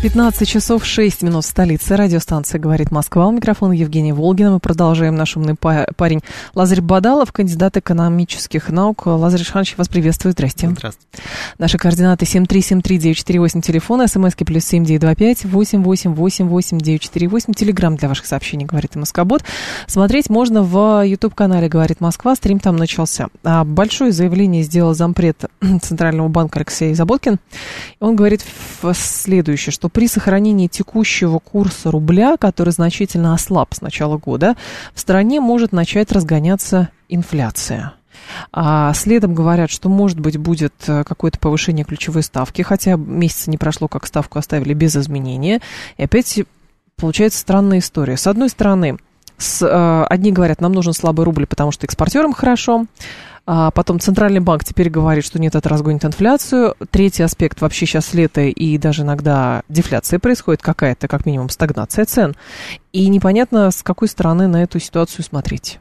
15 часов 6 минут в столице. Радиостанция «Говорит Москва». У микрофона Евгения Волгина. Мы продолжаем. Наш умный парень Лазарь Бадалов, кандидат экономических наук. Лазарь Шанович, вас приветствую. Здрасте. Здравствуйте. Наши координаты 7373948, телефон, смски плюс 7925 8888948, телеграмм для ваших сообщений «Говорит Москобот». Смотреть можно в YouTube-канале «Говорит Москва». Стрим там начался. А большое заявление сделал зампред Центрального банка Алексей Заботкин. Он говорит следующее, что при сохранении текущего курса рубля, который значительно ослаб с начала года, в стране может начать разгоняться инфляция. А следом говорят, что, может быть, будет э, какое-то повышение ключевой ставки, хотя месяца не прошло, как ставку оставили без изменения. И опять получается странная история. С одной стороны, с, э, одни говорят, нам нужен слабый рубль, потому что экспортерам хорошо. А потом Центральный банк теперь говорит, что нет, это разгонит инфляцию. Третий аспект, вообще сейчас лето и даже иногда дефляция происходит какая-то, как минимум стагнация цен. И непонятно, с какой стороны на эту ситуацию смотреть.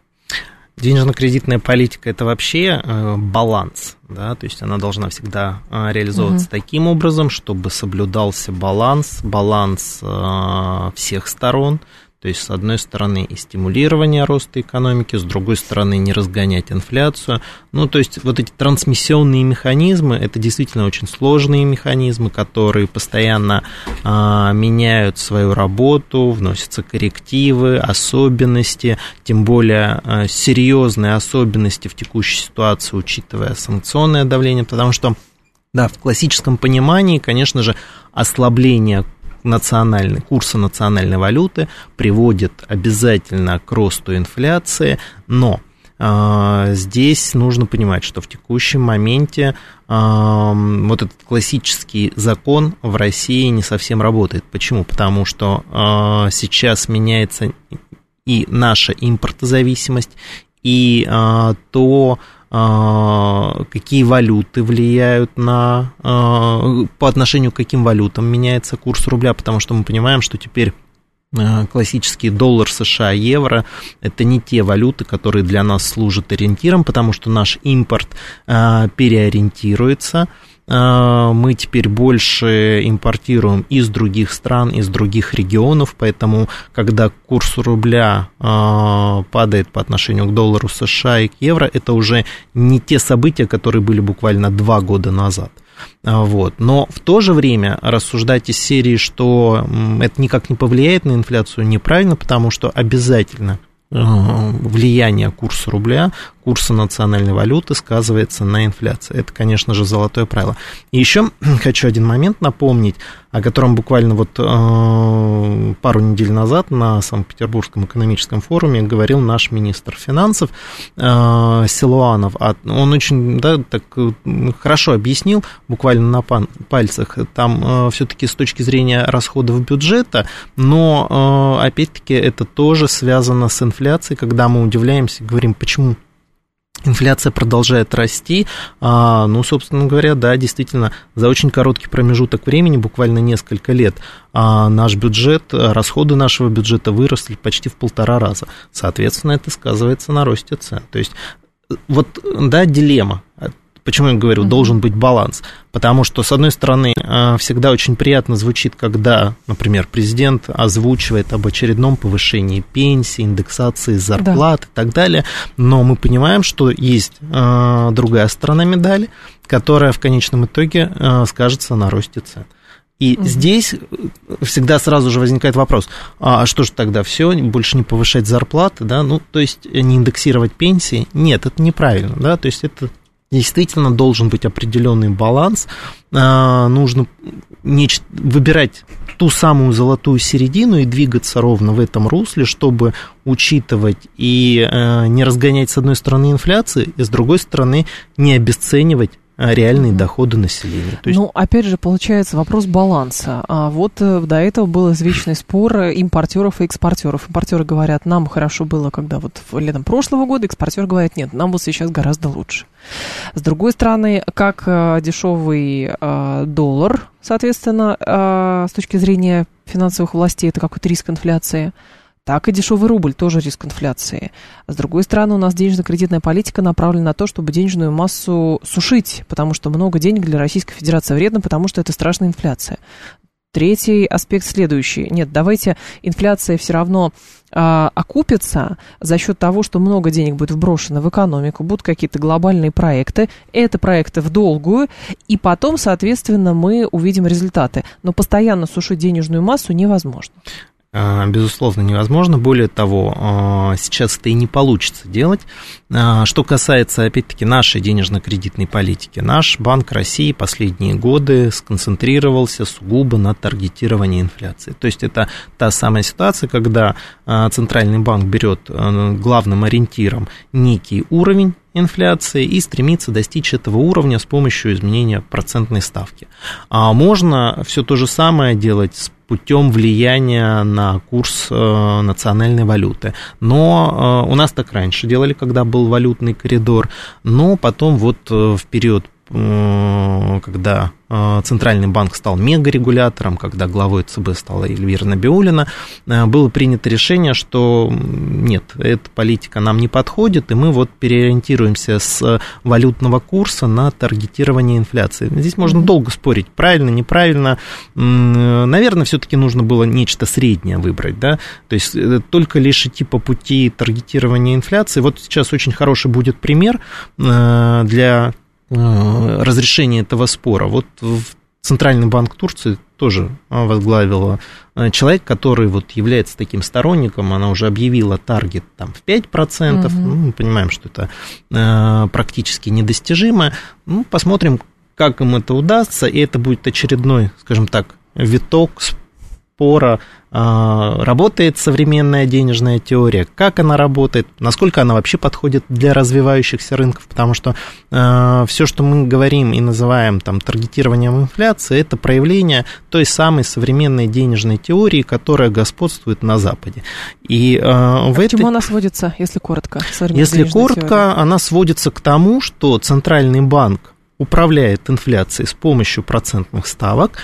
Денежно-кредитная политика это вообще э, баланс, да, то есть она должна всегда э, реализовываться угу. таким образом, чтобы соблюдался баланс, баланс э, всех сторон, то есть, с одной стороны, и стимулирование роста экономики, с другой стороны, не разгонять инфляцию. Ну, то есть, вот эти трансмиссионные механизмы, это действительно очень сложные механизмы, которые постоянно а, меняют свою работу, вносятся коррективы, особенности, тем более а, серьезные особенности в текущей ситуации, учитывая санкционное давление, потому что да, в классическом понимании, конечно же, ослабление национальный, курса национальной валюты приводит обязательно к росту инфляции, но э, здесь нужно понимать, что в текущем моменте э, вот этот классический закон в России не совсем работает. Почему? Потому что э, сейчас меняется и наша импортозависимость, и то, а, какие валюты влияют на... А, по отношению к каким валютам меняется курс рубля, потому что мы понимаем, что теперь а, классический доллар США, евро, это не те валюты, которые для нас служат ориентиром, потому что наш импорт переориентируется, а, мы теперь больше импортируем из других стран, из других регионов, поэтому когда курс рубля а, падает по отношению к доллару США и к евро, это уже не те события, которые были буквально два года назад. А, вот. Но в то же время рассуждать из серии, что это никак не повлияет на инфляцию, неправильно, потому что обязательно влияние курса рубля, курса национальной валюты сказывается на инфляции. Это, конечно же, золотое правило. И еще хочу один момент напомнить, о котором буквально вот э, пару недель назад на Санкт-Петербургском экономическом форуме говорил наш министр финансов э, Силуанов. А он очень да, так, хорошо объяснил, буквально на пальцах, там э, все-таки с точки зрения расходов бюджета, но опять-таки это тоже связано с инфляцией, когда мы удивляемся, говорим, почему Инфляция продолжает расти. А, ну, собственно говоря, да, действительно, за очень короткий промежуток времени, буквально несколько лет, а, наш бюджет, расходы нашего бюджета выросли почти в полтора раза. Соответственно, это сказывается на росте цен. То есть, вот, да, дилемма. Почему я говорю, должен быть баланс? Потому что, с одной стороны, а, всегда очень приятно звучит, когда, например, президент озвучивает об очередном повышении пенсии, индексации зарплат да. и так далее, но мы понимаем, что есть а, другая сторона медали, которая в конечном итоге а, скажется на росте цен. И угу. здесь всегда сразу же возникает вопрос, а что же тогда все, больше не повышать зарплаты, да, ну, то есть не индексировать пенсии? Нет, это неправильно, да, то есть это действительно должен быть определенный баланс. А, нужно нечто, выбирать ту самую золотую середину и двигаться ровно в этом русле, чтобы учитывать и а, не разгонять с одной стороны инфляции, и с другой стороны не обесценивать реальные доходы населения. То есть... Ну, опять же, получается вопрос баланса. А вот э, до этого был извечный спор импортеров и экспортеров. Импортеры говорят, нам хорошо было, когда вот летом прошлого года, экспортеры говорят, нет, нам вот сейчас гораздо лучше. С другой стороны, как э, дешевый э, доллар, соответственно, с точки зрения финансовых властей, это какой-то риск инфляции – так и дешевый рубль тоже риск инфляции. С другой стороны, у нас денежно-кредитная политика направлена на то, чтобы денежную массу сушить, потому что много денег для Российской Федерации вредно, потому что это страшная инфляция. Третий аспект следующий. Нет, давайте инфляция все равно а, окупится за счет того, что много денег будет вброшено в экономику, будут какие-то глобальные проекты, это проекты в долгую, и потом, соответственно, мы увидим результаты. Но постоянно сушить денежную массу невозможно. А, безусловно, невозможно. Более того, а, сейчас это и не получится делать. А, что касается, опять-таки, нашей денежно-кредитной политики, наш Банк России последние годы сконцентрировался сугубо на таргетировании инфляции. То есть это та самая ситуация, когда Центральный банк берет главным ориентиром некий уровень инфляции и стремится достичь этого уровня с помощью изменения процентной ставки. А можно все то же самое делать с путем влияния на курс э, национальной валюты. Но э, у нас так раньше делали, когда был валютный коридор, но потом вот э, в период когда э, Центральный банк стал мегарегулятором, когда главой ЦБ стала Эльвира Набиулина, э, было принято решение, что нет, эта политика нам не подходит, и мы вот переориентируемся с валютного курса на таргетирование инфляции. Здесь можно долго спорить, правильно, неправильно. Наверное, все-таки нужно было нечто среднее выбрать, да, то есть э, только лишь идти по пути таргетирования инфляции. Вот сейчас очень хороший будет пример для Э, разрешения этого спора. Вот в Центральный банк Турции тоже э, возглавила э, человек, который вот является таким сторонником, она уже объявила таргет там в 5%, угу. ну, мы понимаем, что это э, практически недостижимо. Ну, посмотрим, как им это удастся, и это будет очередной, скажем так, виток спора а, работает современная денежная теория, как она работает, насколько она вообще подходит для развивающихся рынков, потому что э, все, что мы говорим и называем там таргетированием инфляции, это проявление той самой современной денежной теории, которая господствует на Западе. И а в к этой... чему она сводится, если коротко? Если коротко, теория? она сводится к тому, что центральный банк управляет инфляцией с помощью процентных ставок,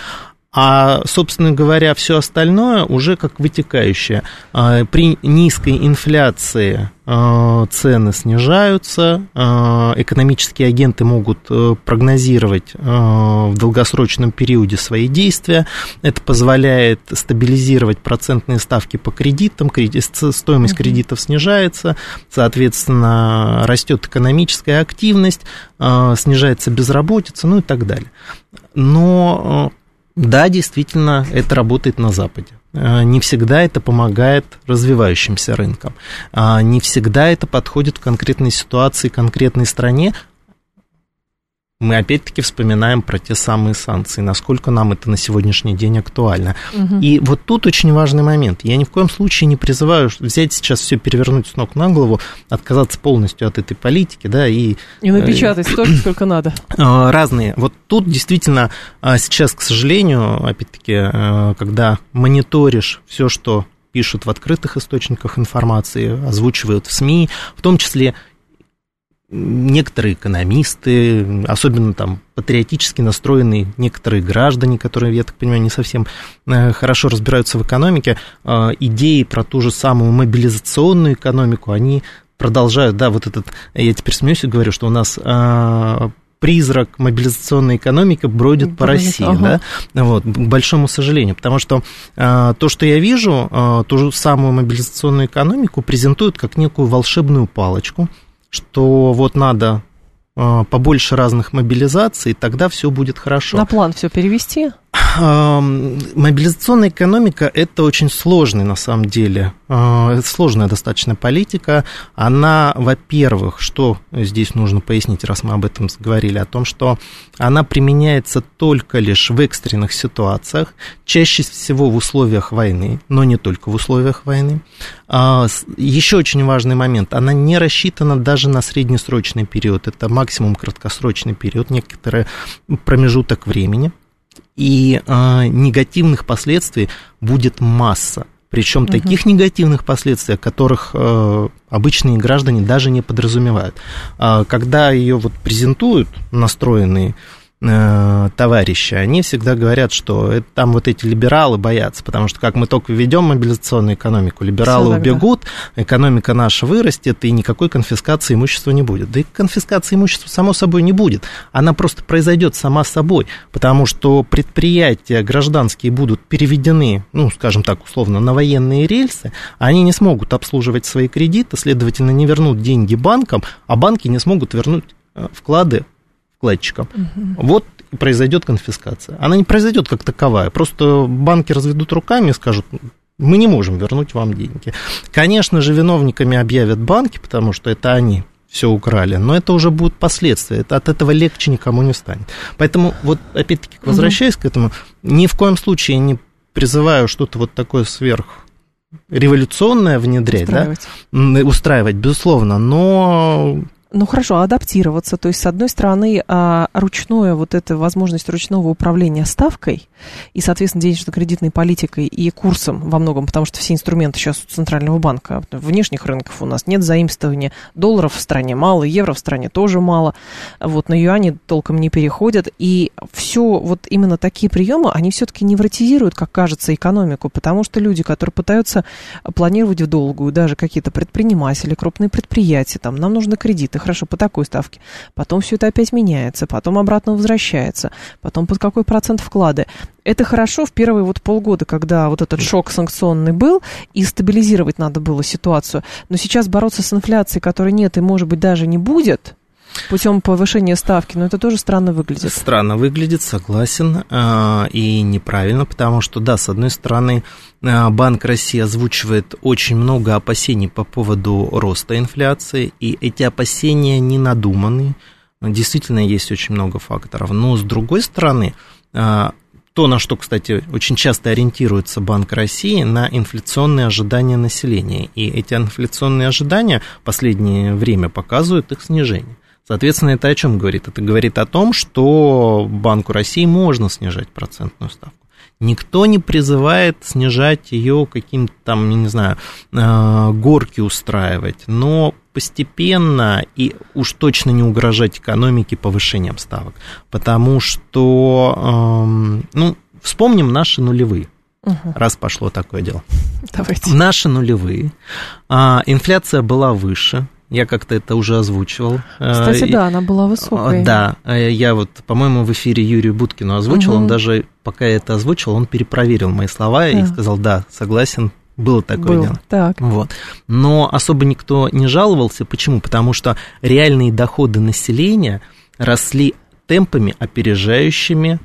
а, собственно говоря, все остальное уже как вытекающее. А, при низкой инфляции а, цены снижаются, а, экономические агенты могут э, прогнозировать в долгосрочном периоде свои действия. Это позволяет стабилизировать процентные ставки по кредитам, стоимость кредитов снижается, соответственно, растет экономическая активность, снижается безработица, ну и так далее. Но да, действительно, это работает на Западе. А, не всегда это помогает развивающимся рынкам. А, не всегда это подходит в конкретной ситуации, конкретной стране, мы опять-таки вспоминаем про те самые санкции, насколько нам это на сегодняшний день актуально. Угу. И вот тут очень важный момент. Я ни в коем случае не призываю взять сейчас все перевернуть с ног на голову, отказаться полностью от этой политики, да, и... И напечатать столько, сколько надо. А, разные. Вот тут действительно а, сейчас, к сожалению, опять-таки, а, когда мониторишь все, что пишут в открытых источниках информации, озвучивают в СМИ, в том числе некоторые экономисты, особенно там патриотически настроенные некоторые граждане, которые, я так понимаю, не совсем э, хорошо разбираются в экономике, э, идеи про ту же самую мобилизационную экономику, они продолжают, да, вот этот, я теперь смеюсь и говорю, что у нас э, призрак мобилизационной экономики бродит по России, ага. да, вот, к большому сожалению, потому что э, то, что я вижу, э, ту же самую мобилизационную экономику презентуют как некую волшебную палочку, что вот надо а, побольше разных мобилизаций, тогда все будет хорошо. На план все перевести? Мобилизационная экономика – это очень сложный, на самом деле, а, сложная достаточно политика. Она, во-первых, что здесь нужно пояснить, раз мы об этом говорили, о том, что она применяется только лишь в экстренных ситуациях, чаще всего в условиях войны, но не только в условиях войны. А, еще очень важный момент, она не рассчитана даже на среднесрочный период, это максимум краткосрочный период, некоторый промежуток времени – и э, негативных последствий будет масса. Причем угу. таких негативных последствий, о которых э, обычные граждане даже не подразумевают. Э, когда ее вот презентуют настроенные Э, товарищи, они всегда говорят, что это, там вот эти либералы боятся, потому что как мы только введем мобилизационную экономику, либералы Все убегут, экономика наша вырастет, и никакой конфискации имущества не будет. Да и конфискации имущества, само собой, не будет. Она просто произойдет сама собой, потому что предприятия гражданские будут переведены, ну, скажем так, условно, на военные рельсы, они не смогут обслуживать свои кредиты, следовательно, не вернут деньги банкам, а банки не смогут вернуть э, вклады вкладчикам. Угу. Вот произойдет конфискация. Она не произойдет как таковая. Просто банки разведут руками и скажут, мы не можем вернуть вам деньги. Конечно же, виновниками объявят банки, потому что это они все украли, но это уже будут последствия, это, от этого легче никому не станет. Поэтому вот опять-таки, возвращаясь угу. к этому, ни в коем случае не призываю что-то вот такое сверх революционное внедрять, устраивать. да, устраивать, безусловно, но ну хорошо, адаптироваться. То есть, с одной стороны, а, ручное, вот эта возможность ручного управления ставкой и, соответственно, денежно-кредитной политикой и курсом во многом, потому что все инструменты сейчас у Центрального банка, внешних рынков у нас нет заимствования, долларов в стране мало, евро в стране тоже мало, вот на юане толком не переходят, и все вот именно такие приемы, они все-таки невротизируют, как кажется, экономику, потому что люди, которые пытаются планировать в долгую, даже какие-то предприниматели, крупные предприятия, там, нам нужны кредиты, ты хорошо по такой ставке, потом все это опять меняется, потом обратно возвращается, потом под какой процент вклады. Это хорошо в первые вот полгода, когда вот этот шок санкционный был, и стабилизировать надо было ситуацию. Но сейчас бороться с инфляцией, которой нет и, может быть, даже не будет, путем повышения ставки, но это тоже странно выглядит. Странно выглядит, согласен, а, и неправильно, потому что, да, с одной стороны, а, Банк России озвучивает очень много опасений по поводу роста инфляции, и эти опасения не надуманы, действительно есть очень много факторов, но с другой стороны, а, то, на что, кстати, очень часто ориентируется Банк России, на инфляционные ожидания населения. И эти инфляционные ожидания последнее время показывают их снижение. Соответственно, это о чем говорит? Это говорит о том, что Банку России можно снижать процентную ставку. Никто не призывает снижать ее каким-то там, не знаю, э, горки устраивать, но постепенно и уж точно не угрожать экономике повышением ставок. Потому что, эм, ну, вспомним наши нулевые. Угу. Раз пошло такое дело. Давайте. Наши нулевые. А, инфляция была выше, я как-то это уже озвучивал. Кстати, и, да, она была высокой. Да, я вот, по-моему, в эфире Юрию Будкину озвучил, угу. он даже, пока я это озвучил, он перепроверил мои слова да. и сказал, да, согласен, было такое Был, дело. Так. Вот. Но особо никто не жаловался. Почему? Потому что реальные доходы населения росли темпами, опережающими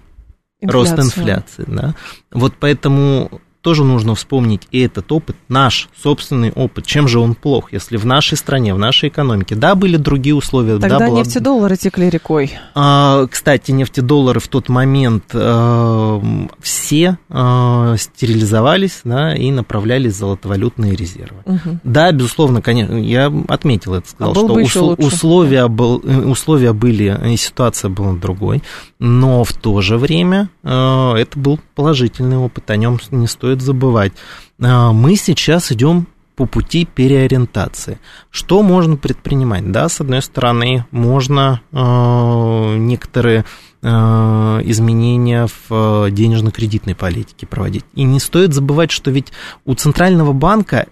Инфляцию. рост инфляции. Да? Вот поэтому тоже нужно вспомнить и этот опыт, наш собственный опыт. Чем же он плох, если в нашей стране, в нашей экономике, да, были другие условия. Тогда да, нефтедоллары текли рекой. А, кстати, нефтедоллары в тот момент а, все а, стерилизовались да, и направлялись в золотовалютные резервы. Угу. Да, безусловно, конечно, я отметил это, сказал, а что ус- условия, был, условия были, и ситуация была другой, но в то же время а, это был положительный опыт, о нем не стоит стоит забывать. А, мы сейчас идем по пути переориентации. Что можно предпринимать? Да, с одной стороны, можно э, некоторые э, изменения в денежно-кредитной политике проводить. И не стоит забывать, что ведь у Центрального банка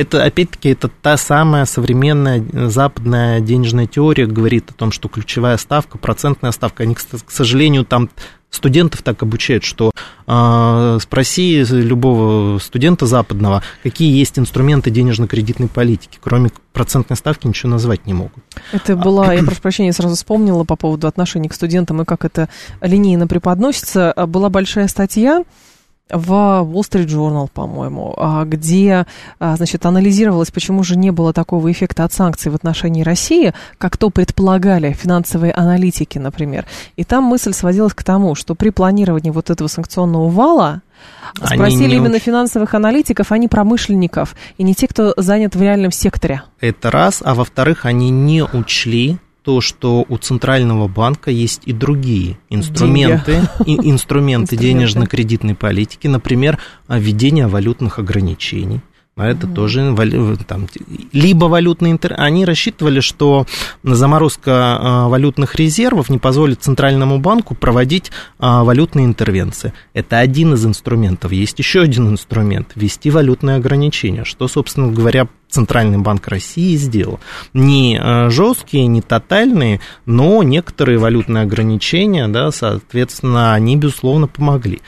Это, опять-таки, это та самая современная западная денежная теория говорит о том, что ключевая ставка, процентная ставка, они, к сожалению, там студентов так обучают, что э, спроси любого студента западного, какие есть инструменты денежно-кредитной политики, кроме процентной ставки ничего назвать не могут. Это была, я прошу прощения, сразу вспомнила по поводу отношений к студентам и как это линейно преподносится. Была большая статья, в Wall Street Journal, по-моему, а, где, а, значит, анализировалось, почему же не было такого эффекта от санкций в отношении России, как то предполагали финансовые аналитики, например. И там мысль сводилась к тому, что при планировании вот этого санкционного вала Спросили именно уч... финансовых аналитиков, а не промышленников, и не те, кто занят в реальном секторе. Это раз, а во-вторых, они не учли то, что у Центрального банка есть и другие инструменты, и, инструменты денежно-кредитной политики, например, введение валютных ограничений. А это mm тоже там, либо валютный интер... Они рассчитывали, что заморозка а, валютных резервов не позволит Центральному банку проводить а, валютные интервенции. Это один из инструментов. Есть еще один инструмент – ввести валютные ограничения, что, собственно говоря, Центральный банк России сделал. Не а, жесткие, не тотальные, но некоторые валютные ограничения, да, соответственно, они, безусловно, помогли.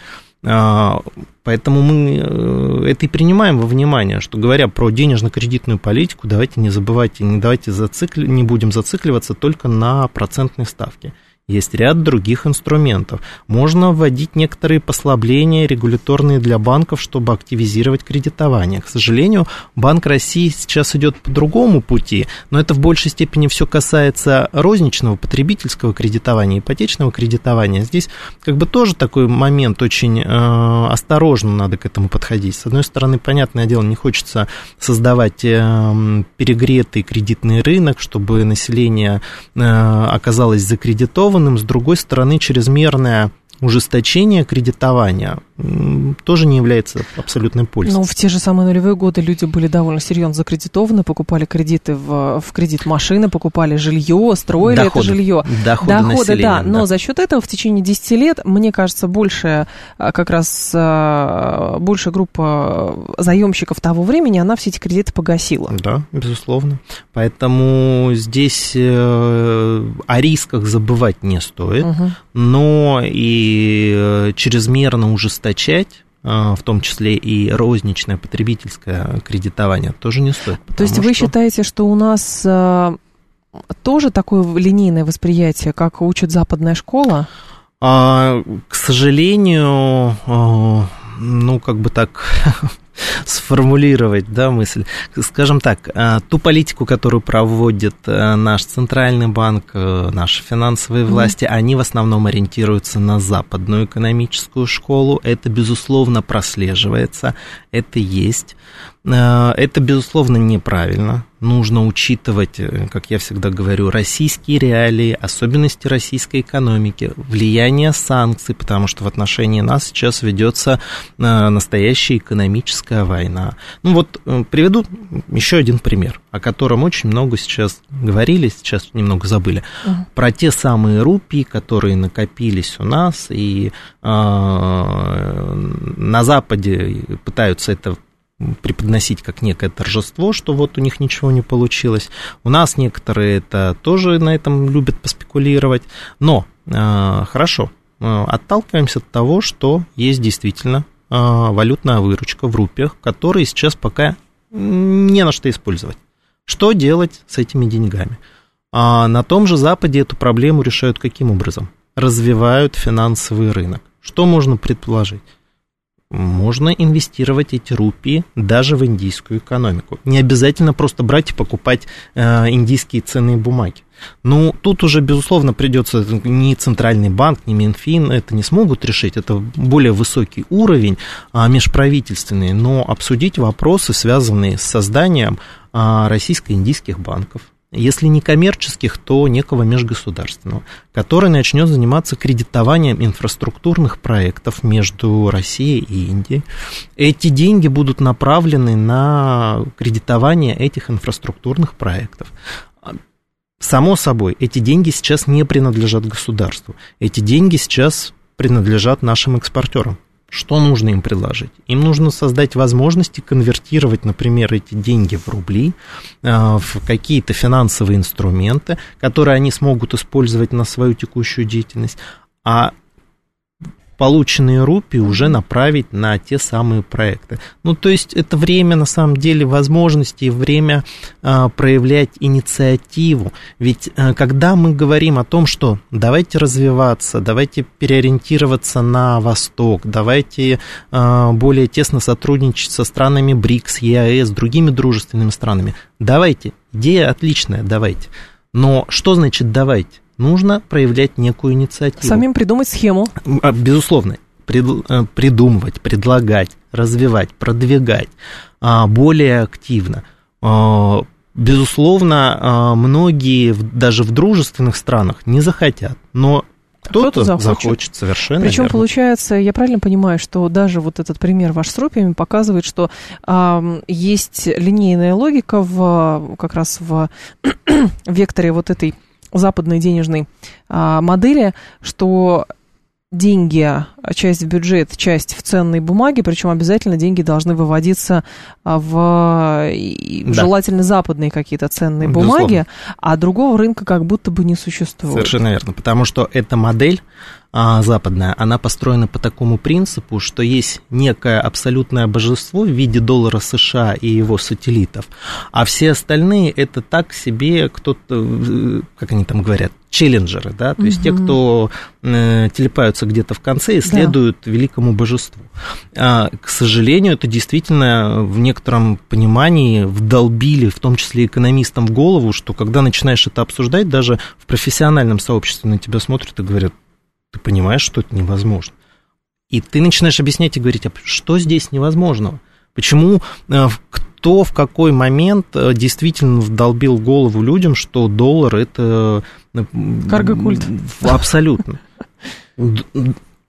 Поэтому мы э, это и принимаем во внимание, что говоря про денежно-кредитную политику, давайте не забывайте, не давайте зацикли, не будем зацикливаться только на процентной ставке. Есть ряд других инструментов. Можно вводить некоторые послабления регуляторные для банков, чтобы активизировать кредитование. К сожалению, Банк России сейчас идет по другому пути, но это в большей степени все касается розничного потребительского кредитования, ипотечного кредитования. Здесь как бы тоже такой момент очень э, осторожно надо к этому подходить. С одной стороны, понятное дело, не хочется создавать э, перегретый кредитный рынок, чтобы население э, оказалось закредитовано, организованным, с другой стороны, чрезмерная ужесточение кредитования тоже не является абсолютной пользой. Ну, в те же самые нулевые годы люди были довольно серьезно закредитованы, покупали кредиты в, в кредит машины, покупали жилье, строили доходы, это жилье. Доходы, доходы да. Но да. за счет этого в течение 10 лет, мне кажется, больше а, как раз а, большая группа заемщиков того времени, она все эти кредиты погасила. Да, безусловно. Поэтому здесь э, о рисках забывать не стоит, угу. Но и Э, чрезмерно ужесточать э, в том числе и розничное потребительское кредитование, тоже не стоит. То есть вы считаете, что у нас э, тоже такое линейное восприятие, как учит западная школа? А, к сожалению, ну, как бы так сформулировать, да, мысль. Скажем так, э, ту политику, которую проводит э, наш центральный банк, э, наши финансовые власти, mm-hmm. они в основном ориентируются на западную экономическую школу. Это, безусловно, прослеживается, это есть. Э, это, безусловно, неправильно. Нужно учитывать, э, как я всегда говорю, российские реалии, особенности российской экономики, влияние санкций, потому что в отношении нас сейчас ведется э, настоящая экономическая война. Ну вот приведу еще один пример, о котором очень много сейчас говорили, сейчас немного забыли. Угу. Про те самые рупии, которые накопились у нас, и э, на Западе пытаются это преподносить как некое торжество, что вот у них ничего не получилось. У нас некоторые это тоже на этом любят поспекулировать. Но э, хорошо, э, отталкиваемся от того, что есть действительно э, валютная выручка в рупиях, которые сейчас пока не на что использовать. Что делать с этими деньгами? А на том же Западе эту проблему решают каким образом? Развивают финансовый рынок. Что можно предположить? Можно инвестировать эти рупии даже в индийскую экономику. Не обязательно просто брать и покупать э, индийские ценные бумаги. Ну, тут уже, безусловно, придется ни Центральный банк, ни Минфин это не смогут решить. Это более высокий уровень а, межправительственный, но обсудить вопросы, связанные с созданием а, российско-индийских банков, если не коммерческих, то некого межгосударственного, который начнет заниматься кредитованием инфраструктурных проектов между Россией и Индией. Эти деньги будут направлены на кредитование этих инфраструктурных проектов. Само собой, эти деньги сейчас не принадлежат государству. Эти деньги сейчас принадлежат нашим экспортерам Что нужно им предложить? Им нужно создать возможности конвертировать, например, эти деньги в рубли, а, в какие-то финансовые инструменты, которые они смогут использовать на свою текущую деятельность, а полученные рупии уже направить на те самые проекты. Ну, то есть это время, на самом деле, возможностей, время а, проявлять инициативу. Ведь а, когда мы говорим о том, что давайте развиваться, давайте переориентироваться на восток, давайте а, более тесно сотрудничать со странами БРИКС, ЕАЭС, другими дружественными странами, давайте, идея отличная, давайте. Но что значит давайте? Нужно проявлять некую инициативу. Самим придумать схему. А, безусловно, э, придумывать, предлагать, развивать, продвигать а, более активно. А, безусловно, многие даже в дружественных странах не захотят, но кто-то, захочет. захочет совершенно. Причем верно. получается, я правильно понимаю, что даже вот этот пример ваш с рупиями показывает, что э, есть линейная логика в как раз в векторе вот этой западной денежной а, модели, что деньги, часть в бюджет, часть в ценные бумаги, причем обязательно деньги должны выводиться а, в да. желательно западные какие-то ценные Безусловно. бумаги, а другого рынка как будто бы не существует. Совершенно верно, потому что эта модель а, западная, она построена по такому принципу, что есть некое абсолютное божество в виде доллара США и его сателлитов, а все остальные это так себе кто-то, э, как они там говорят, челленджеры, да, то угу. есть те, кто э, телепаются где-то в конце и следуют да. великому божеству. А, к сожалению, это действительно в некотором понимании вдолбили, в том числе экономистам, в голову, что когда начинаешь это обсуждать, даже в профессиональном сообществе на тебя смотрят и говорят, ты понимаешь, что это невозможно. И ты начинаешь объяснять и говорить, а что здесь невозможного? Почему, э, кто в какой момент э, действительно вдолбил голову людям, что доллар это... Э, Карго-культ. Абсолютно.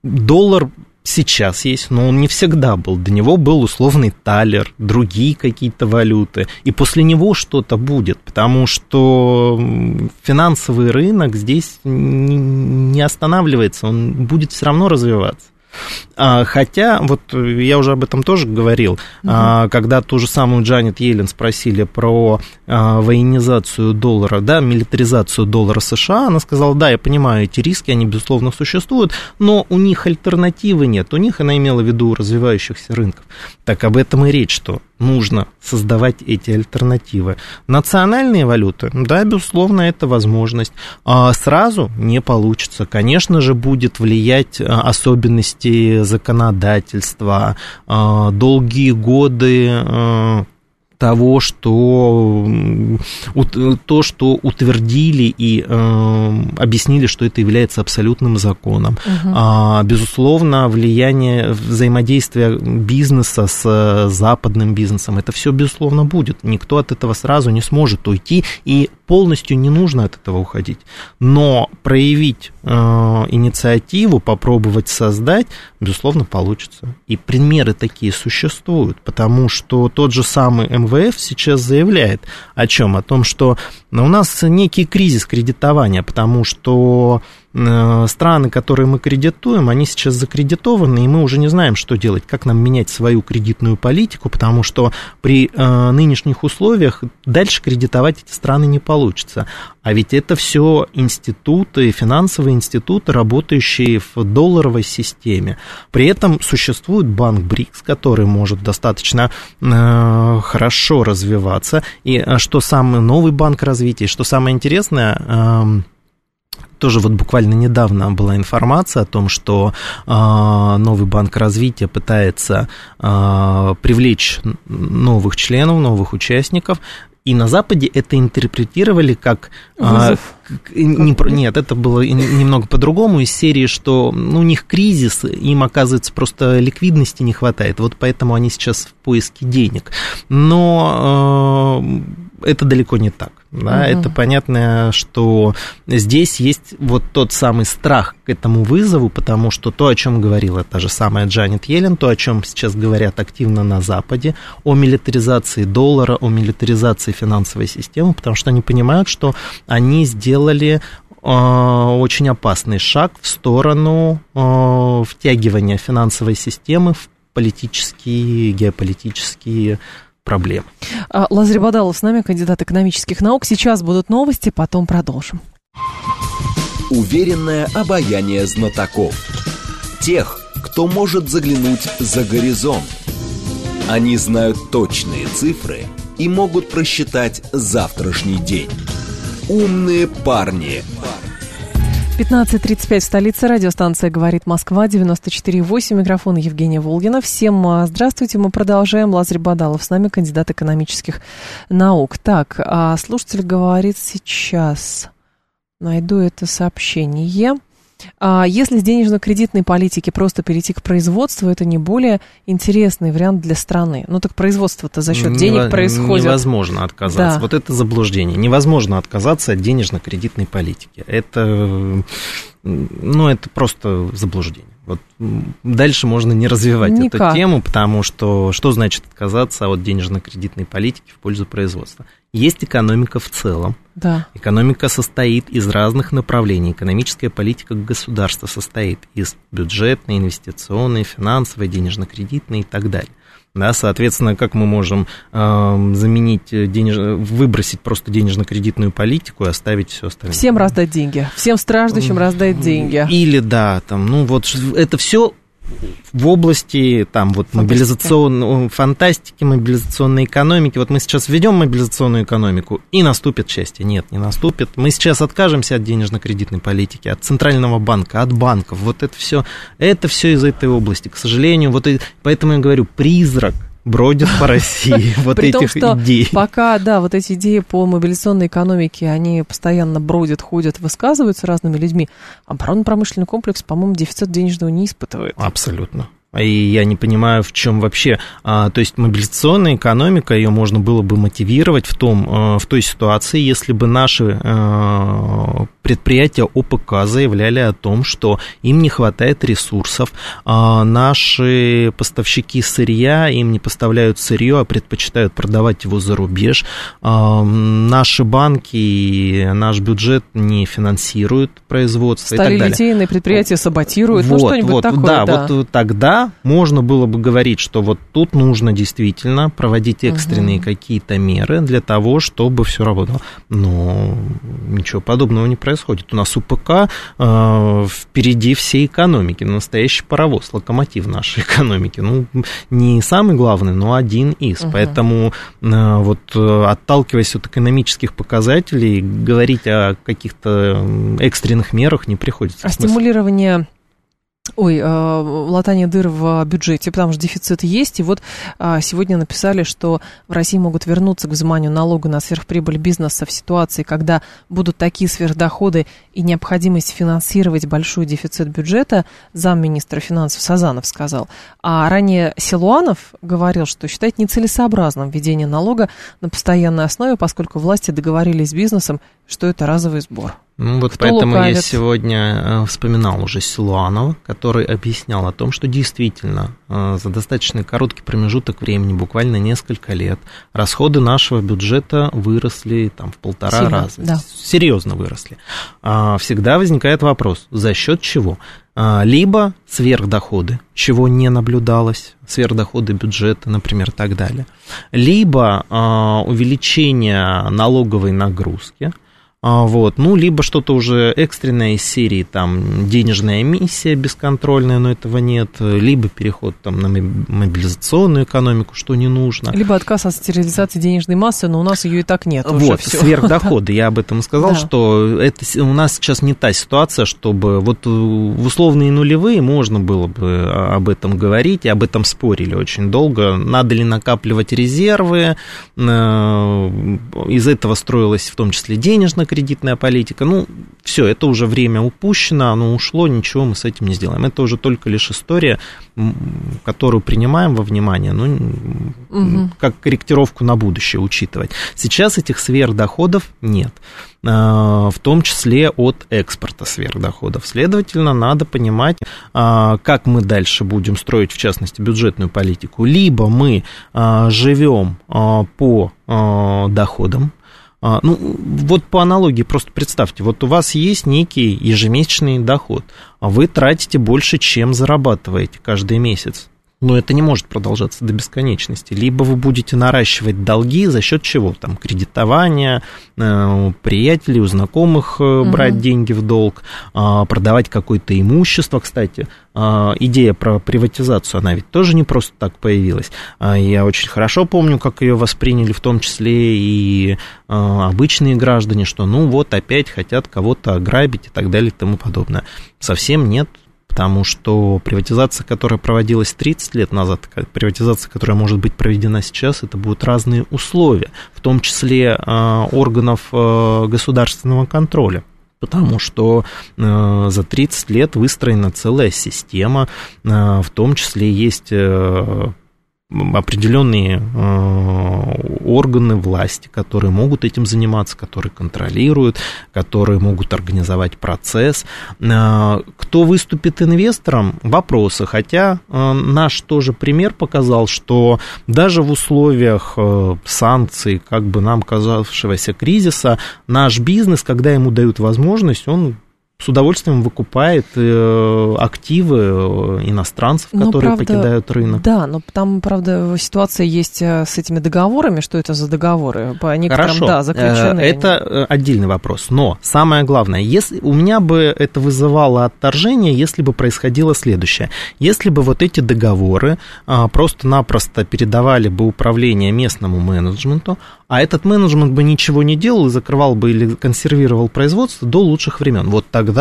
Доллар сейчас есть, но он не всегда был. До него был условный талер, другие какие-то валюты. И после него что-то будет, потому что финансовый рынок здесь не останавливается, он будет все равно развиваться. А, хотя, вот я уже об этом тоже говорил, угу. когда ту же самую Джанет Йеллен спросили про а, военизацию доллара, да, милитаризацию доллара США, она сказала, да, я понимаю эти риски, они, безусловно, существуют, но у них альтернативы нет, у них, она имела в виду развивающихся рынков. Так об этом и речь, что нужно создавать эти альтернативы. Национальные валюты, да, безусловно, это возможность. А сразу не получится. Конечно же, будет влиять а, особенности законодательства, а, долгие годы а, того, что, то, что утвердили и э, объяснили, что это является абсолютным законом. Угу. А, безусловно, влияние взаимодействия бизнеса с западным бизнесом, это все, безусловно, будет. Никто от этого сразу не сможет уйти, и полностью не нужно от этого уходить. Но проявить э, инициативу, попробовать создать, безусловно, получится. И примеры такие существуют, потому что тот же самый МВ МВФ сейчас заявляет о чем? О том, что у нас некий кризис кредитования, потому что страны, которые мы кредитуем, они сейчас закредитованы, и мы уже не знаем, что делать, как нам менять свою кредитную политику, потому что при э, нынешних условиях дальше кредитовать эти страны не получится. А ведь это все институты, финансовые институты, работающие в долларовой системе. При этом существует банк БРИКС, который может достаточно э, хорошо развиваться. И э, что самый новый банк развития, что самое интересное, э, тоже вот буквально недавно была информация о том, что э, новый банк развития пытается э, привлечь новых членов, новых участников. И на Западе это интерпретировали как... Вызов. А, не, нет, это было немного по-другому из серии, что ну, у них кризис, им, оказывается, просто ликвидности не хватает. Вот поэтому они сейчас в поиске денег. Но э, это далеко не так. Да, угу. Это понятно, что здесь есть вот тот самый страх к этому вызову, потому что то, о чем говорила та же самая Джанет Йеллен, то, о чем сейчас говорят активно на Западе, о милитаризации доллара, о милитаризации финансовой системы, потому что они понимают, что они сделали очень опасный шаг в сторону втягивания финансовой системы в политические, геополитические проблемы. А, Лазарь Бадалов с нами, кандидат экономических наук. Сейчас будут новости, потом продолжим. Уверенное обаяние знатоков. Тех, кто может заглянуть за горизонт. Они знают точные цифры и могут просчитать завтрашний день. Умные парни. 15.35 в столице. Радиостанция «Говорит Москва», 94.8. Микрофон Евгения Волгина. Всем а, здравствуйте. Мы продолжаем. Лазарь Бадалов с нами, кандидат экономических наук. Так, а слушатель говорит сейчас. Найду это сообщение. А если с денежно-кредитной политики просто перейти к производству, это не более интересный вариант для страны. Ну так производство-то за счет денег происходит. Невозможно отказаться. Да. Вот это заблуждение. Невозможно отказаться от денежно-кредитной политики. Это, ну, это просто заблуждение. Вот дальше можно не развивать Никак. эту тему, потому что что значит отказаться от денежно-кредитной политики в пользу производства? Есть экономика в целом. Да. Экономика состоит из разных направлений. Экономическая политика государства состоит из бюджетной, инвестиционной, финансовой, денежно-кредитной и так далее. Да, соответственно, как мы можем э, заменить денеж... выбросить просто денежно-кредитную политику и оставить все остальное? Всем раздать деньги, всем страждущим раздать деньги. Или да, там, ну вот это все в области там вот мобилизационной фантастики, мобилизационной экономики. Вот мы сейчас введем мобилизационную экономику, и наступит счастье. Нет, не наступит. Мы сейчас откажемся от денежно-кредитной политики, от центрального банка, от банков. Вот это все, это все из этой области. К сожалению, вот и, поэтому я говорю, призрак бродят по России вот При этих том, что идей. Пока, да, вот эти идеи по мобилизационной экономике, они постоянно бродят, ходят, высказываются разными людьми. Оборонно-промышленный комплекс, по-моему, дефицит денежного не испытывает. Абсолютно. И я не понимаю, в чем вообще... А, то есть мобилизационная экономика, ее можно было бы мотивировать в, том, а, в той ситуации, если бы наши а, предприятия ОПК заявляли о том, что им не хватает ресурсов, а наши поставщики сырья им не поставляют сырье, а предпочитают продавать его за рубеж, а, наши банки и наш бюджет не финансируют производство Стали и так далее. предприятия саботируют, ну, вот, ну что-нибудь вот, такое. Да, да, вот тогда можно было бы говорить, что вот тут нужно действительно проводить экстренные угу. какие-то меры для того, чтобы все работало. Но ничего подобного не происходит происходит. У нас УПК э, впереди всей экономики, настоящий паровоз, локомотив нашей экономики. Ну, не самый главный, но один из. Угу. Поэтому э, вот э, отталкиваясь от экономических показателей, говорить о каких-то экстренных мерах не приходится. А стимулирование Ой, э, латание дыр в бюджете, потому что дефицит есть. И вот э, сегодня написали, что в России могут вернуться к взиманию налога на сверхприбыль бизнеса в ситуации, когда будут такие сверхдоходы и необходимость финансировать большой дефицит бюджета, замминистра финансов Сазанов сказал. А ранее Силуанов говорил, что считает нецелесообразным введение налога на постоянной основе, поскольку власти договорились с бизнесом, что это разовый сбор. Ну вот Кто поэтому лукавит? я сегодня э, вспоминал уже Силуанова, который объяснял о том, что действительно э, за достаточно короткий промежуток времени, буквально несколько лет, расходы нашего бюджета выросли там в полтора Сильно, раза. Да. Серьезно выросли. А, всегда возникает вопрос, за счет чего? А, либо сверхдоходы, чего не наблюдалось, сверхдоходы бюджета, например, так далее. Либо а, увеличение налоговой нагрузки – вот, ну, либо что-то уже экстренное из серии, там, денежная эмиссия бесконтрольная, но этого нет, либо переход там на мобилизационную экономику, что не нужно. Либо отказ от стерилизации денежной массы, но у нас ее и так нет. Вот, уже сверхдоходы, я об этом сказал, да. что это у нас сейчас не та ситуация, чтобы вот в условные нулевые можно было бы об этом говорить, и об этом спорили очень долго, надо ли накапливать резервы, э, из этого строилась в том числе денежная кредитная политика. Ну, все, это уже время упущено, оно ушло, ничего мы с этим не сделаем. Это уже только лишь история, которую принимаем во внимание, ну, угу. как корректировку на будущее учитывать. Сейчас этих сверхдоходов нет а, в том числе от экспорта сверхдоходов. Следовательно, надо понимать, а, как мы дальше будем строить, в частности, бюджетную политику. Либо мы а, живем по доходам, ну, вот по аналогии просто представьте, вот у вас есть некий ежемесячный доход, а вы тратите больше, чем зарабатываете каждый месяц. Но это не может продолжаться до бесконечности. Либо вы будете наращивать долги за счет чего? Там кредитования, э, у приятелей, у знакомых угу. брать деньги в долг, а, продавать какое-то имущество. Кстати, а, идея про приватизацию, она ведь тоже не просто так появилась. Я очень хорошо помню, как ее восприняли в том числе и обычные граждане, что ну вот опять хотят кого-то ограбить и так далее и тому подобное. Совсем нет потому что приватизация, которая проводилась 30 лет назад, приватизация, которая может быть проведена сейчас, это будут разные условия, в том числе а, органов а, государственного контроля. Потому что э, за 30 лет выстроена целая система, э, в том числе есть э, определенные э, органы власти, которые могут этим заниматься, которые контролируют, которые могут организовать процесс. Э, кто выступит инвестором? Вопросы. Хотя э, наш тоже пример показал, что даже в условиях санкций, как бы нам казавшегося кризиса, наш бизнес, когда ему дают возможность, он с удовольствием выкупает э, активы э, иностранцев, но, которые правда, покидают рынок. Да, но там, правда, ситуация есть э, с этими договорами. Что это за договоры? По некоторым, Хорошо, да, заключены. Это отдельный вопрос. Но самое главное, если у меня бы это вызывало отторжение, если бы происходило следующее. Если бы вот эти договоры просто-напросто передавали бы управление местному менеджменту, а этот менеджмент бы ничего не делал и закрывал бы или консервировал производство до лучших времен. Вот тогда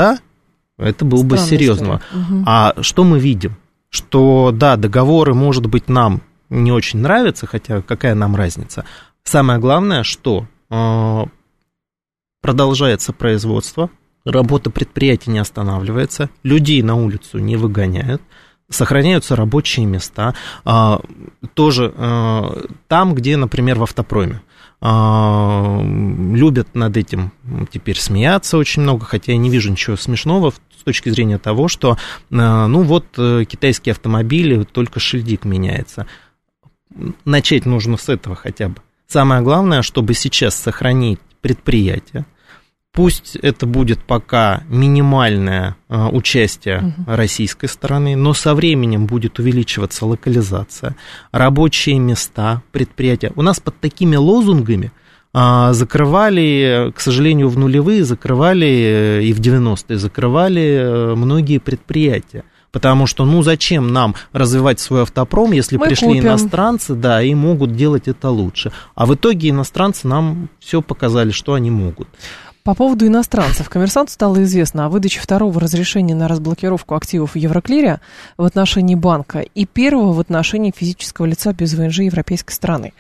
это было бы серьезно. Угу. А что мы видим? Что, да, договоры, может быть, нам не очень нравятся, хотя какая нам разница. Самое главное, что э, продолжается производство, работа предприятия не останавливается, людей на улицу не выгоняют, сохраняются рабочие места, э, тоже э, там, где, например, в автопроме. А, любят над этим теперь смеяться очень много, хотя я не вижу ничего смешного с точки зрения того, что, а, ну вот, э, китайские автомобили, только шильдик меняется. Начать нужно с этого хотя бы. Самое главное, чтобы сейчас сохранить предприятие, Пусть это будет пока минимальное а, участие угу. российской стороны, но со временем будет увеличиваться локализация, рабочие места, предприятия. У нас под такими лозунгами а, закрывали, к сожалению, в нулевые, закрывали э, и в 90-е, закрывали э, многие предприятия. Потому что, ну, зачем нам развивать свой автопром, если Мы пришли купим. иностранцы, да, и могут делать это лучше. А в итоге иностранцы нам все показали, что они могут. По поводу иностранцев. Коммерсанту стало известно о выдаче второго разрешения на разблокировку активов в Евроклире в отношении банка и первого в отношении физического лица без ВНЖ европейской страны.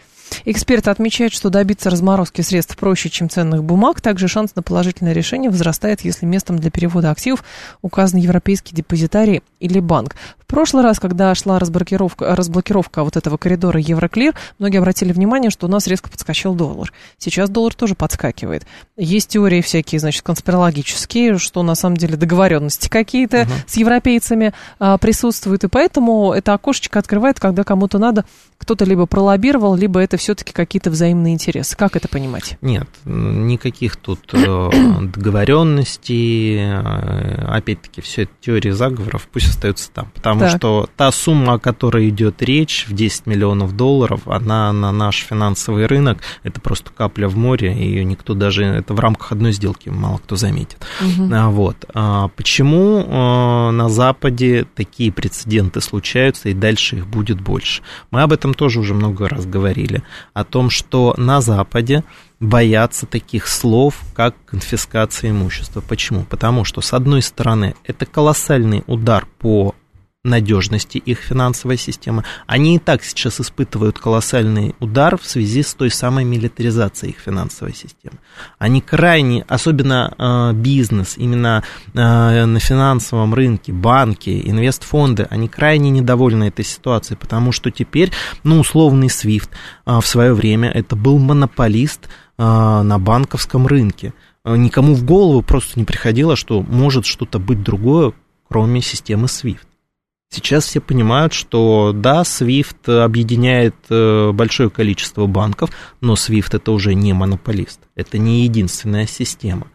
Эксперты отмечают, что добиться разморозки средств проще, чем ценных бумаг. Также шанс на положительное решение возрастает, если местом для перевода активов указан европейский депозитарий или банк. В прошлый раз, когда шла разблокировка, разблокировка вот этого коридора Евроклир, многие обратили внимание, что у нас резко подскочил доллар. Сейчас доллар тоже подскакивает. Есть теории всякие, значит, конспирологические, что на самом деле договоренности какие-то uh-huh. с европейцами а, присутствуют, и поэтому это окошечко открывает, когда кому-то надо, кто-то либо пролоббировал, либо это все-таки какие-то взаимные интересы. Как это понимать? Нет, никаких тут э, договоренностей. Э, опять-таки, все это теория заговоров, пусть остается там. Потому так. что та сумма, о которой идет речь, в 10 миллионов долларов, она на наш финансовый рынок, это просто капля в море, ее никто даже, это в рамках одной сделки мало кто заметит. Угу. Вот. А почему э, на Западе такие прецеденты случаются, и дальше их будет больше? Мы об этом тоже уже много раз говорили о том, что на Западе боятся таких слов, как конфискация имущества. Почему? Потому что, с одной стороны, это колоссальный удар по надежности их финансовой системы. Они и так сейчас испытывают колоссальный удар в связи с той самой милитаризацией их финансовой системы. Они крайне, особенно э, бизнес, именно э, на финансовом рынке, банки, инвестфонды, они крайне недовольны этой ситуацией, потому что теперь, ну, условный SWIFT э, в свое время это был монополист э, на банковском рынке. Никому в голову просто не приходило, что может что-то быть другое, кроме системы SWIFT. Сейчас все понимают, что да, SWIFT объединяет э, большое количество банков, но SWIFT это уже не монополист, это не единственная система.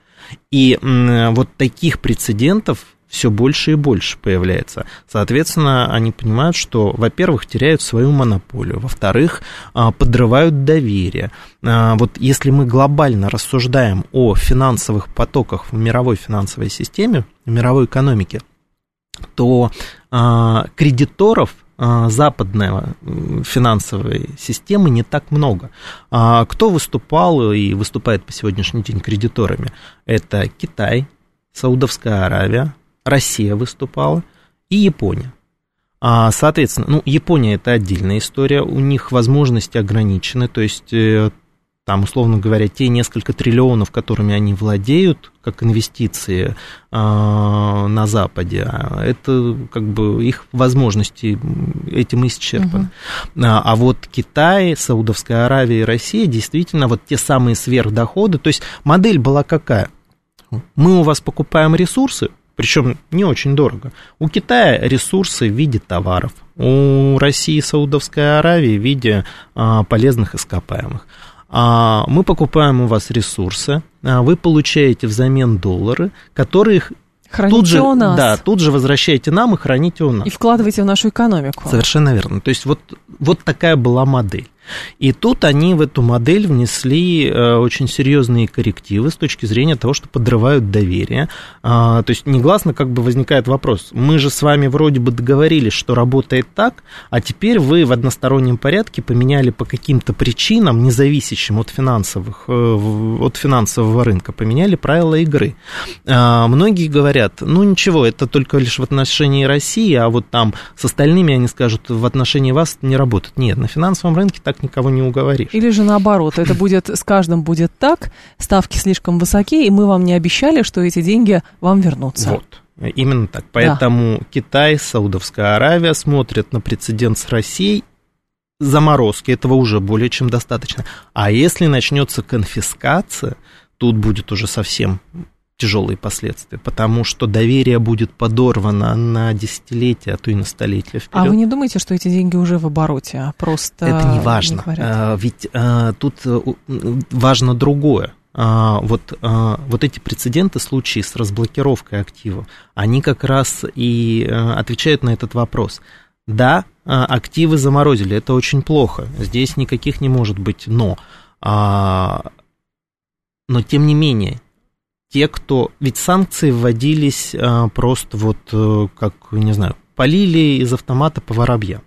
И вот таких прецедентов все больше и больше появляется. Соответственно, они понимают, что, во-первых, теряют свою монополию, во-вторых, а, подрывают доверие. А, вот если мы глобально рассуждаем о финансовых потоках в мировой финансовой системе, в мировой экономике, то а, кредиторов западной финансовой системы не так много. Кто выступал и выступает по сегодняшний день кредиторами? Это Китай, Саудовская Аравия, Россия выступала и Япония. А, соответственно, ну, Япония это отдельная история, у них возможности ограничены, то есть э, там, условно говоря, те несколько триллионов, которыми они владеют, как инвестиции э, на Западе, а это как бы их возможности этим исчерпаны. Uh-huh. А, а вот Китай, Саудовская Аравия и Россия действительно вот те самые сверхдоходы, то есть модель была какая? Мы у вас покупаем ресурсы, причем не очень дорого. У Китая ресурсы в виде товаров, у России и Саудовской Аравии в виде а, полезных ископаемых. А, мы покупаем у вас ресурсы, а вы получаете взамен доллары, которые Храните тут же, у нас. Да, тут же возвращаете нам и храните у нас. И вкладываете в нашу экономику. Совершенно верно. То есть вот, вот такая была модель. И тут они в эту модель внесли э, очень серьезные коррективы с точки зрения того, что подрывают доверие. А, то есть негласно как бы возникает вопрос. Мы же с вами вроде бы договорились, что работает так, а теперь вы в одностороннем порядке поменяли по каким-то причинам, независящим от, финансовых, э, от финансового рынка, поменяли правила игры. А, многие говорят, ну ничего, это только лишь в отношении России, а вот там с остальными они скажут, в отношении вас не работает. Нет, на финансовом рынке так так никого не уговоришь. Или же наоборот, это будет, с каждым будет так, ставки слишком высокие, и мы вам не обещали, что эти деньги вам вернутся. Вот. Именно так. Поэтому да. Китай, Саудовская Аравия смотрят на прецедент с Россией заморозки, этого уже более чем достаточно. А если начнется конфискация, тут будет уже совсем тяжелые последствия, потому что доверие будет подорвано на десятилетия, а то и на столетия вперед. А вы не думаете, что эти деньги уже в обороте, а просто Это не важно, не а, ведь а, тут э, важно другое. А, вот, вот эти прецеденты, случаи с разблокировкой активов, они как раз и э, отвечают на этот вопрос. Да, активы заморозили, это очень плохо, здесь никаких не может быть но. Но тем не менее, те, кто... Ведь санкции вводились а, просто вот, а, как, не знаю, полили из автомата по воробьям.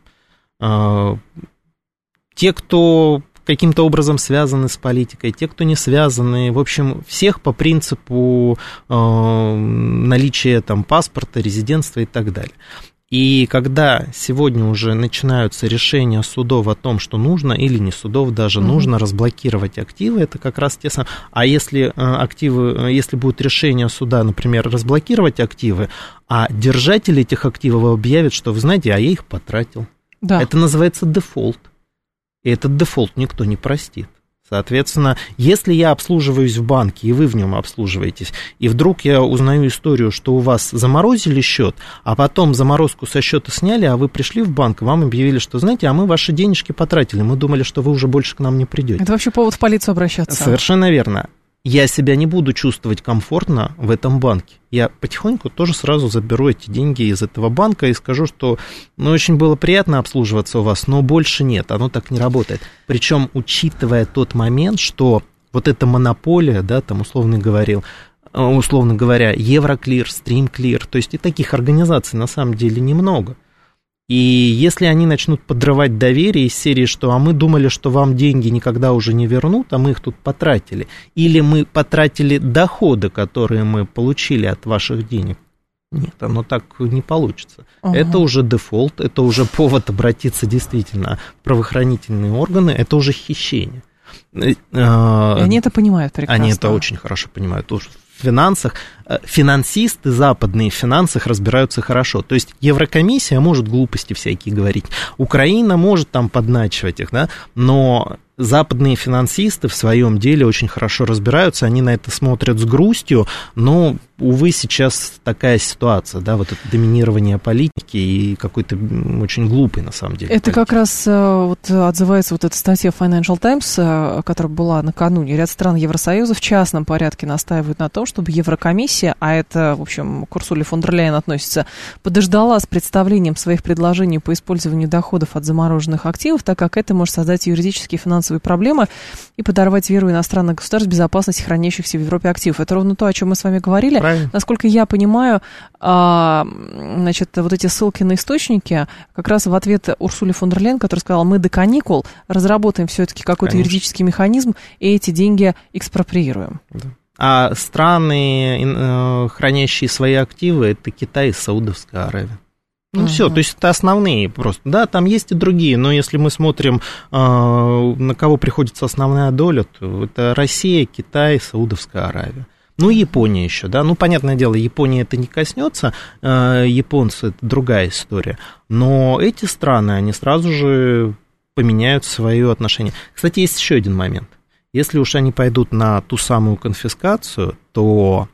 А, те, кто каким-то образом связаны с политикой, те, кто не связаны, в общем, всех по принципу э, наличия там паспорта, резидентства и так далее. И когда сегодня уже начинаются решения судов о том, что нужно или не судов даже, mm-hmm. нужно разблокировать активы, это как раз те самые. А если э, активы, э, если будет решение суда, например, разблокировать активы, а держатели этих активов объявят, что вы знаете, а я их потратил. Да. Это называется дефолт. И этот дефолт никто не простит. Соответственно, если я обслуживаюсь в банке, и вы в нем обслуживаетесь, и вдруг я узнаю историю, что у вас заморозили счет, а потом заморозку со счета сняли, а вы пришли в банк, вам объявили, что, знаете, а мы ваши денежки потратили, мы думали, что вы уже больше к нам не придете. Это вообще повод в полицию обращаться. Совершенно верно я себя не буду чувствовать комфортно в этом банке. Я потихоньку тоже сразу заберу эти деньги из этого банка и скажу, что ну, очень было приятно обслуживаться у вас, но больше нет, оно так не работает. Причем, учитывая тот момент, что вот эта монополия, да, там условно говорил, э, условно говоря, Евроклир, Стримклир, то есть и таких организаций на самом деле немного – и если они начнут подрывать доверие из серии, что а мы думали, что вам деньги никогда уже не вернут, а мы их тут потратили, или мы потратили доходы, которые мы получили от ваших денег, нет, оно так не получится. Ага. Это уже дефолт, это уже повод обратиться действительно в правоохранительные органы, это уже хищение. Э, а, И они это понимают прекрасно. Они это очень хорошо понимают финансах, э, финансисты западные в финансах разбираются хорошо. То есть Еврокомиссия может глупости всякие говорить, Украина может там подначивать их, да, но западные финансисты в своем деле очень хорошо разбираются, они на это смотрят с грустью, но увы, сейчас такая ситуация, да, вот это доминирование политики и какой-то очень глупый, на самом деле. Это политики. как раз э, вот отзывается вот эта статья Financial Times, э, которая была накануне. Ряд стран Евросоюза в частном порядке настаивают на том, чтобы Еврокомиссия, а это, в общем, к Урсуле фон дер Ляйен относится, подождала с представлением своих предложений по использованию доходов от замороженных активов, так как это может создать юридические и финансовые проблемы и подорвать веру иностранных государств в безопасность хранящихся в Европе активов. Это ровно то, о чем мы с вами говорили. Правильно. Насколько я понимаю, а, значит, вот эти ссылки на источники, как раз в ответ Урсуле фон дер Ляйен, который сказал, мы до каникул разработаем все-таки какой-то Конечно. юридический механизм и эти деньги экспроприируем. А страны, э, хранящие свои активы, это Китай и Саудовская Аравия. Ну, Мгм. все, то есть это основные просто. Да, там есть и другие, но если мы смотрим, э, на кого приходится основная доля, то это Россия, Китай, Саудовская Аравия. Ну, Япония еще, да. Ну, понятное дело, Япония это не коснется, э, японцы это другая история. Но эти страны, они сразу же поменяют свое отношение. Кстати, есть еще один момент. Если уж они пойдут на ту самую конфискацию, то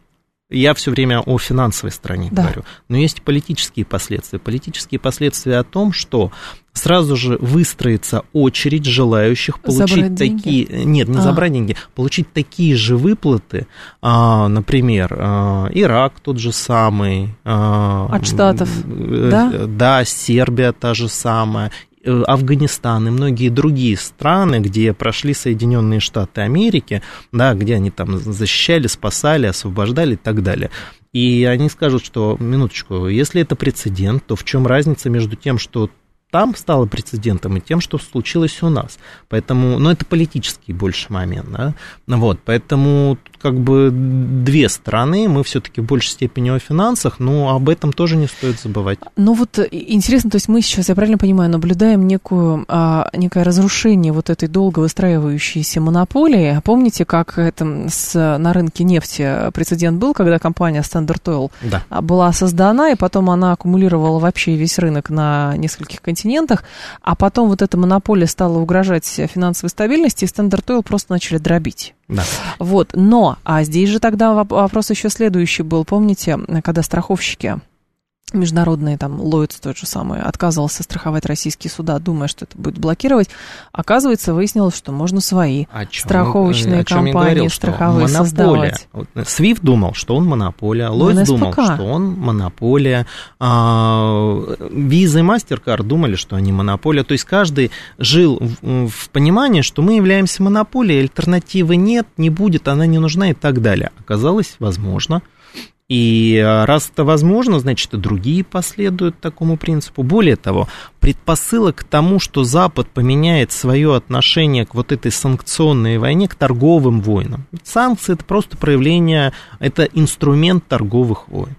я все время о финансовой стороне Да. говорю. Но есть политические последствия. Политические последствия о том, что сразу же выстроится очередь желающих получить Забрать деньги? такие... Нет, не А. забрать деньги, получить такие же выплаты, а, например, а, Ирак тот же самый. а, От Штатов, э, да? Да, Сербия та же самая. Э, Афганистан и многие другие страны, где прошли Соединенные Штаты Америки, да, где они там защищали, спасали, освобождали и так далее. И они скажут, что, минуточку, если это прецедент, то в чем разница между тем, что там стало прецедентом и тем, что случилось у нас. Поэтому, ну, это политический больше момент, да. Вот, поэтому как бы две стороны, мы все-таки в большей степени о финансах, но об этом тоже не стоит забывать. Ну вот э, интересно, то есть мы сейчас, я правильно понимаю, наблюдаем некую, а, некое разрушение вот этой долго выстраивающейся монополии. Помните, как это с, на рынке нефти прецедент был, когда компания Standard Oil Да. а, была создана, и потом она аккумулировала вообще весь рынок на нескольких континентах, а потом вот эта монополия стала угрожать финансовой стабильности, и Standard Oil просто начали дробить. Да. Вот, но, а здесь же тогда воп- вопрос еще следующий был. Помните, когда страховщики международные, там, Lloyds тот же самый, отказывался страховать российские суда, думая, что это будет блокировать. Оказывается, выяснилось, что можно свои О чём- страховочные о чём я компании говорил, страховые создавать. Вот Свифт думал, что он монополия, НСПК. думал, что он монополия, Виза и MasterCard думали, что они монополия. То есть каждый жил в, в понимании, что мы являемся монополией, альтернативы нет, не будет, она не нужна и так далее. Оказалось, возможно. И а, раз это возможно, значит, и другие последуют такому принципу. Более того, предпосылок к тому, что Запад поменяет свое отношение к вот этой санкционной войне, к торговым войнам. Санкции это просто проявление, это инструмент торговых войн.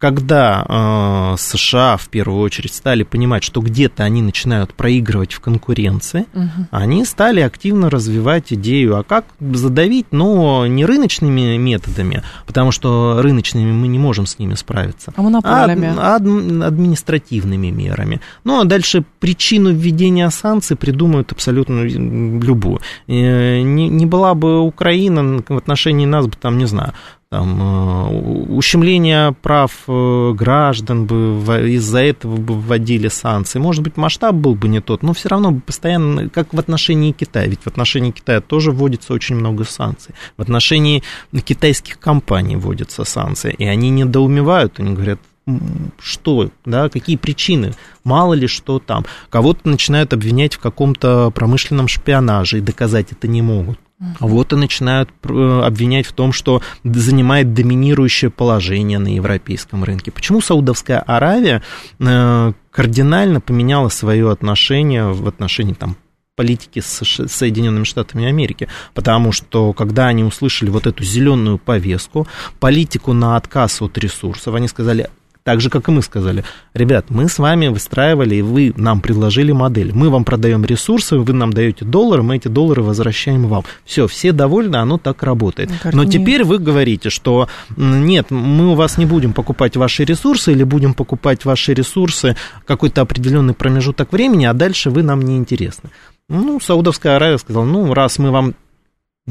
Когда э, США в первую очередь стали понимать, что где-то они начинают проигрывать в конкуренции, Мгм. они стали активно развивать идею, а как задавить, но не рыночными методами, потому что рыночными мы не можем с ними справиться, А а ад- ад- административными мерами. Ну, а дальше причину введения санкций придумают абсолютно любую. Э, Не, не была бы Украина в отношении нас бы, там, не знаю, там, э, ущемление прав э, граждан бы из-за этого бы вводили санкции. Может быть, масштаб был бы не тот, но все равно бы постоянно, как в отношении Китая, ведь в отношении Китая тоже вводится очень много санкций. В отношении китайских компаний вводятся санкции, и они недоумевают, они говорят, «М, что, да, какие причины, мало ли что там. Кого-то начинают обвинять в каком-то промышленном шпионаже, и доказать это не могут. Вот и начинают э, обвинять в том, что занимает доминирующее положение на европейском рынке. Почему Саудовская Аравия э, кардинально поменяла свое отношение в отношении там, политики с Соединенными Штатами Америки, потому что когда они услышали вот эту зеленую повестку, политику на отказ от ресурсов, они сказали, так же, как и мы сказали, ребят, мы с вами выстраивали, и вы нам предложили модель. Мы вам продаем ресурсы, вы нам даете доллары, мы эти доллары возвращаем вам. Все, все довольны, оно так работает. Но теперь вы говорите, что нет, мы у вас не будем покупать ваши ресурсы или будем покупать ваши ресурсы какой-то определенный промежуток времени, а дальше вы нам не интересны. Ну, Саудовская Аравия сказала, ну, раз мы вам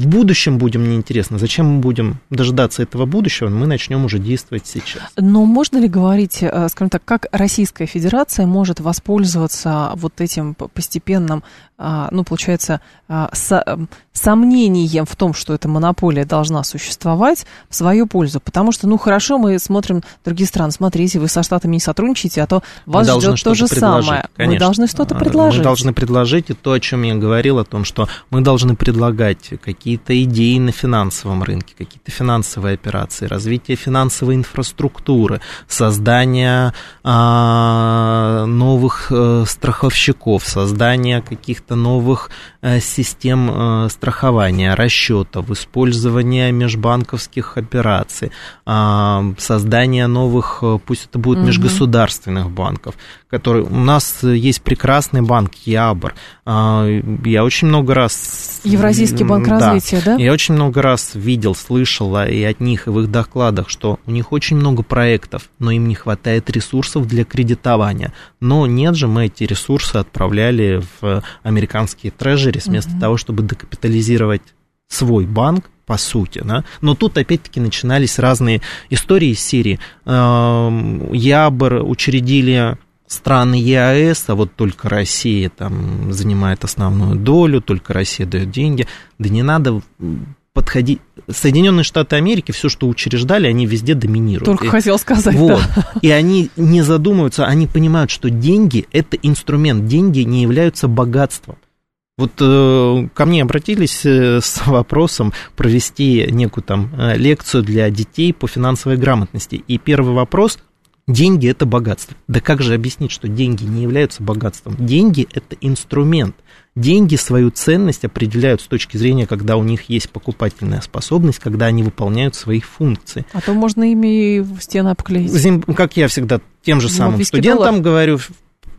в будущем будем неинтересно. Зачем мы будем дождаться этого будущего? Мы начнем уже действовать сейчас. Но можно ли говорить, э, скажем так, как Российская Федерация может воспользоваться вот этим постепенным, а, ну, получается, а, сомнением в том, что эта монополия должна существовать в свою пользу? Потому что, ну, хорошо, мы смотрим другие страны. Смотрите, вы со Штатами не сотрудничаете, а то вас мы ждет то же самое. Конечно. Мы должны что-то предложить. Мы должны предложить и то, о чем я говорил, о том, что мы должны предлагать какие какие-то идеи на финансовом рынке, какие-то финансовые операции, развитие финансовой инфраструктуры, создание а, новых а, страховщиков, создание каких-то новых а, систем а, страхования, расчетов, использование межбанковских операций, а, создание новых, пусть это будет межгосударственных банков, которые у нас есть прекрасный банк Ябр. А, я очень много раз Евразийский банк да, развития, да? Я очень много раз видел, слышал и от них, и в их докладах, что у них очень много проектов, но им не хватает ресурсов для кредитования. Но нет же, мы эти ресурсы отправляли в американские трежери вместо угу. того, чтобы декапитализировать свой банк, по сути, да? но тут опять-таки начинались разные истории из серии. Ябр учредили страны ЕАЭС, а вот только Россия там занимает основную долю, только Россия дает деньги. Да не надо подходить. Соединенные Штаты Америки, все, что учреждали, они везде доминируют. Только и, хотел сказать, вот. да. И они не задумываются, они понимают, что деньги – это инструмент, деньги не являются богатством. Вот э, ко мне обратились э, с вопросом провести некую там э, лекцию для детей по финансовой грамотности. И первый вопрос – Деньги – это богатство. Да как же объяснить, что деньги не являются богатством? Деньги – это инструмент. Деньги свою ценность определяют с точки зрения, когда у них есть покупательная способность, когда они выполняют свои функции. А то можно ими в стены обклеить. Как я всегда тем же самым студентам доллар. говорю,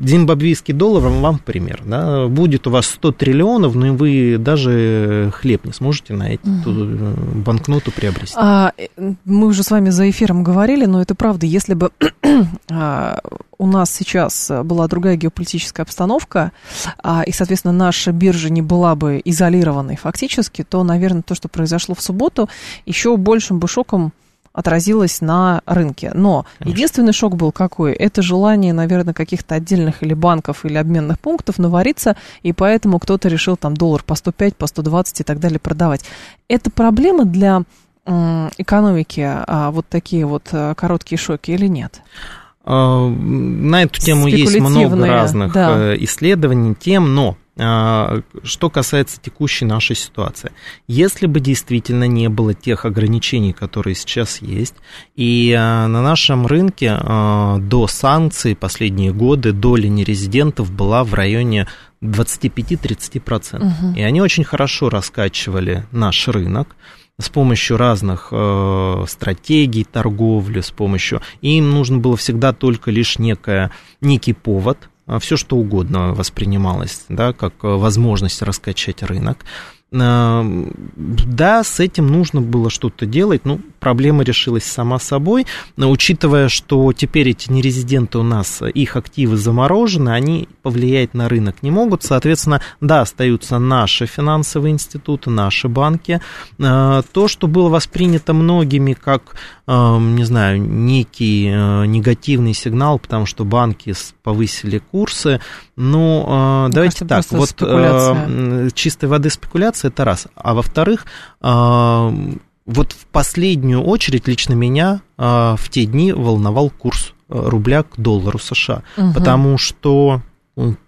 зимбабвийский доллар вам пример. Да, будет у вас 100 триллионов, но вы даже хлеб не сможете на эту угу. банкноту приобрести. А, э, мы уже с вами за эфиром говорили, но это правда. Если бы а, у нас сейчас была другая геополитическая обстановка, а, и, соответственно, наша биржа не была бы изолированной фактически, то, наверное, то, что произошло в субботу, еще большим бы шоком отразилось на рынке. Но Конечно. единственный шок был какой? Это желание, наверное, каких-то отдельных или банков, или обменных пунктов навариться, и поэтому кто-то решил там доллар по 105, по 120 и так далее продавать. Это проблема для экономики, а, вот такие вот э, короткие шоки или нет? А, на эту тему есть много разных да. Э, исследований, тем, но что касается текущей нашей ситуации. Если бы действительно не было тех ограничений, которые сейчас есть, и а, на нашем рынке а, до санкций последние годы доля нерезидентов была в районе 25-30%. Угу. И они очень хорошо раскачивали наш рынок с помощью разных э, стратегий торговли, с помощью... И им нужно было всегда только лишь некое, некий повод, а, все что угодно воспринималось, да, как э, возможность раскачать рынок. Да, с этим нужно было что-то делать, ну, проблема решилась сама собой, но учитывая, что теперь эти нерезиденты у нас, их активы заморожены, они повлиять на рынок не могут, соответственно, да, остаются наши финансовые институты, наши банки. А, то, что было воспринято многими как, а, не знаю, некий э, негативный сигнал, потому что банки повысили курсы, ну, Мне давайте кажется, так, вот спекуляция. чистой воды спекуляция информация, это раз. А во-вторых, вот в последнюю очередь лично меня а, в те дни волновал курс э, рубля к доллару США, угу. потому что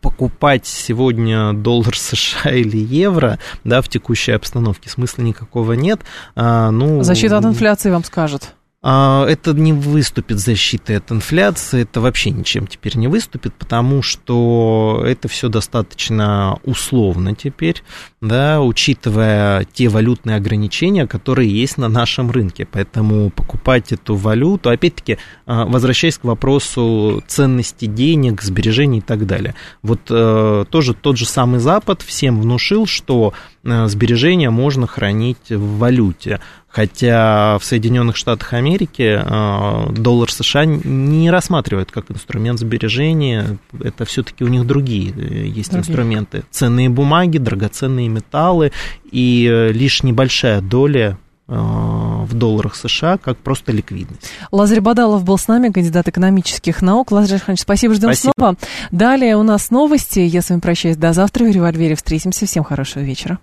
покупать сегодня доллар США или евро, да, в текущей обстановке смысла никакого нет. А, ну, Защита от инфляции вам скажет. А, это не выступит защитой от инфляции, это вообще ничем теперь не выступит, потому что это все достаточно условно теперь, да, учитывая те валютные ограничения, которые есть на нашем рынке. Поэтому покупать эту валюту, опять-таки, а, возвращаясь к вопросу ценности денег, сбережений и так далее. Вот э, тоже тот же самый Запад всем внушил, что сбережения можно хранить в валюте. Хотя в Соединенных Штатах Америки доллар США не рассматривают как инструмент сбережения. Это все-таки у них другие есть другие. инструменты. Ценные бумаги, драгоценные металлы и лишь небольшая доля в долларах США как просто ликвидность. Лазарь Бадалов был с нами, кандидат экономических наук. Лазарь Александрович, спасибо, ждем спасибо. снова. Далее у нас новости. Я с вами прощаюсь до завтра в «Револьвере». Встретимся. Всем хорошего вечера.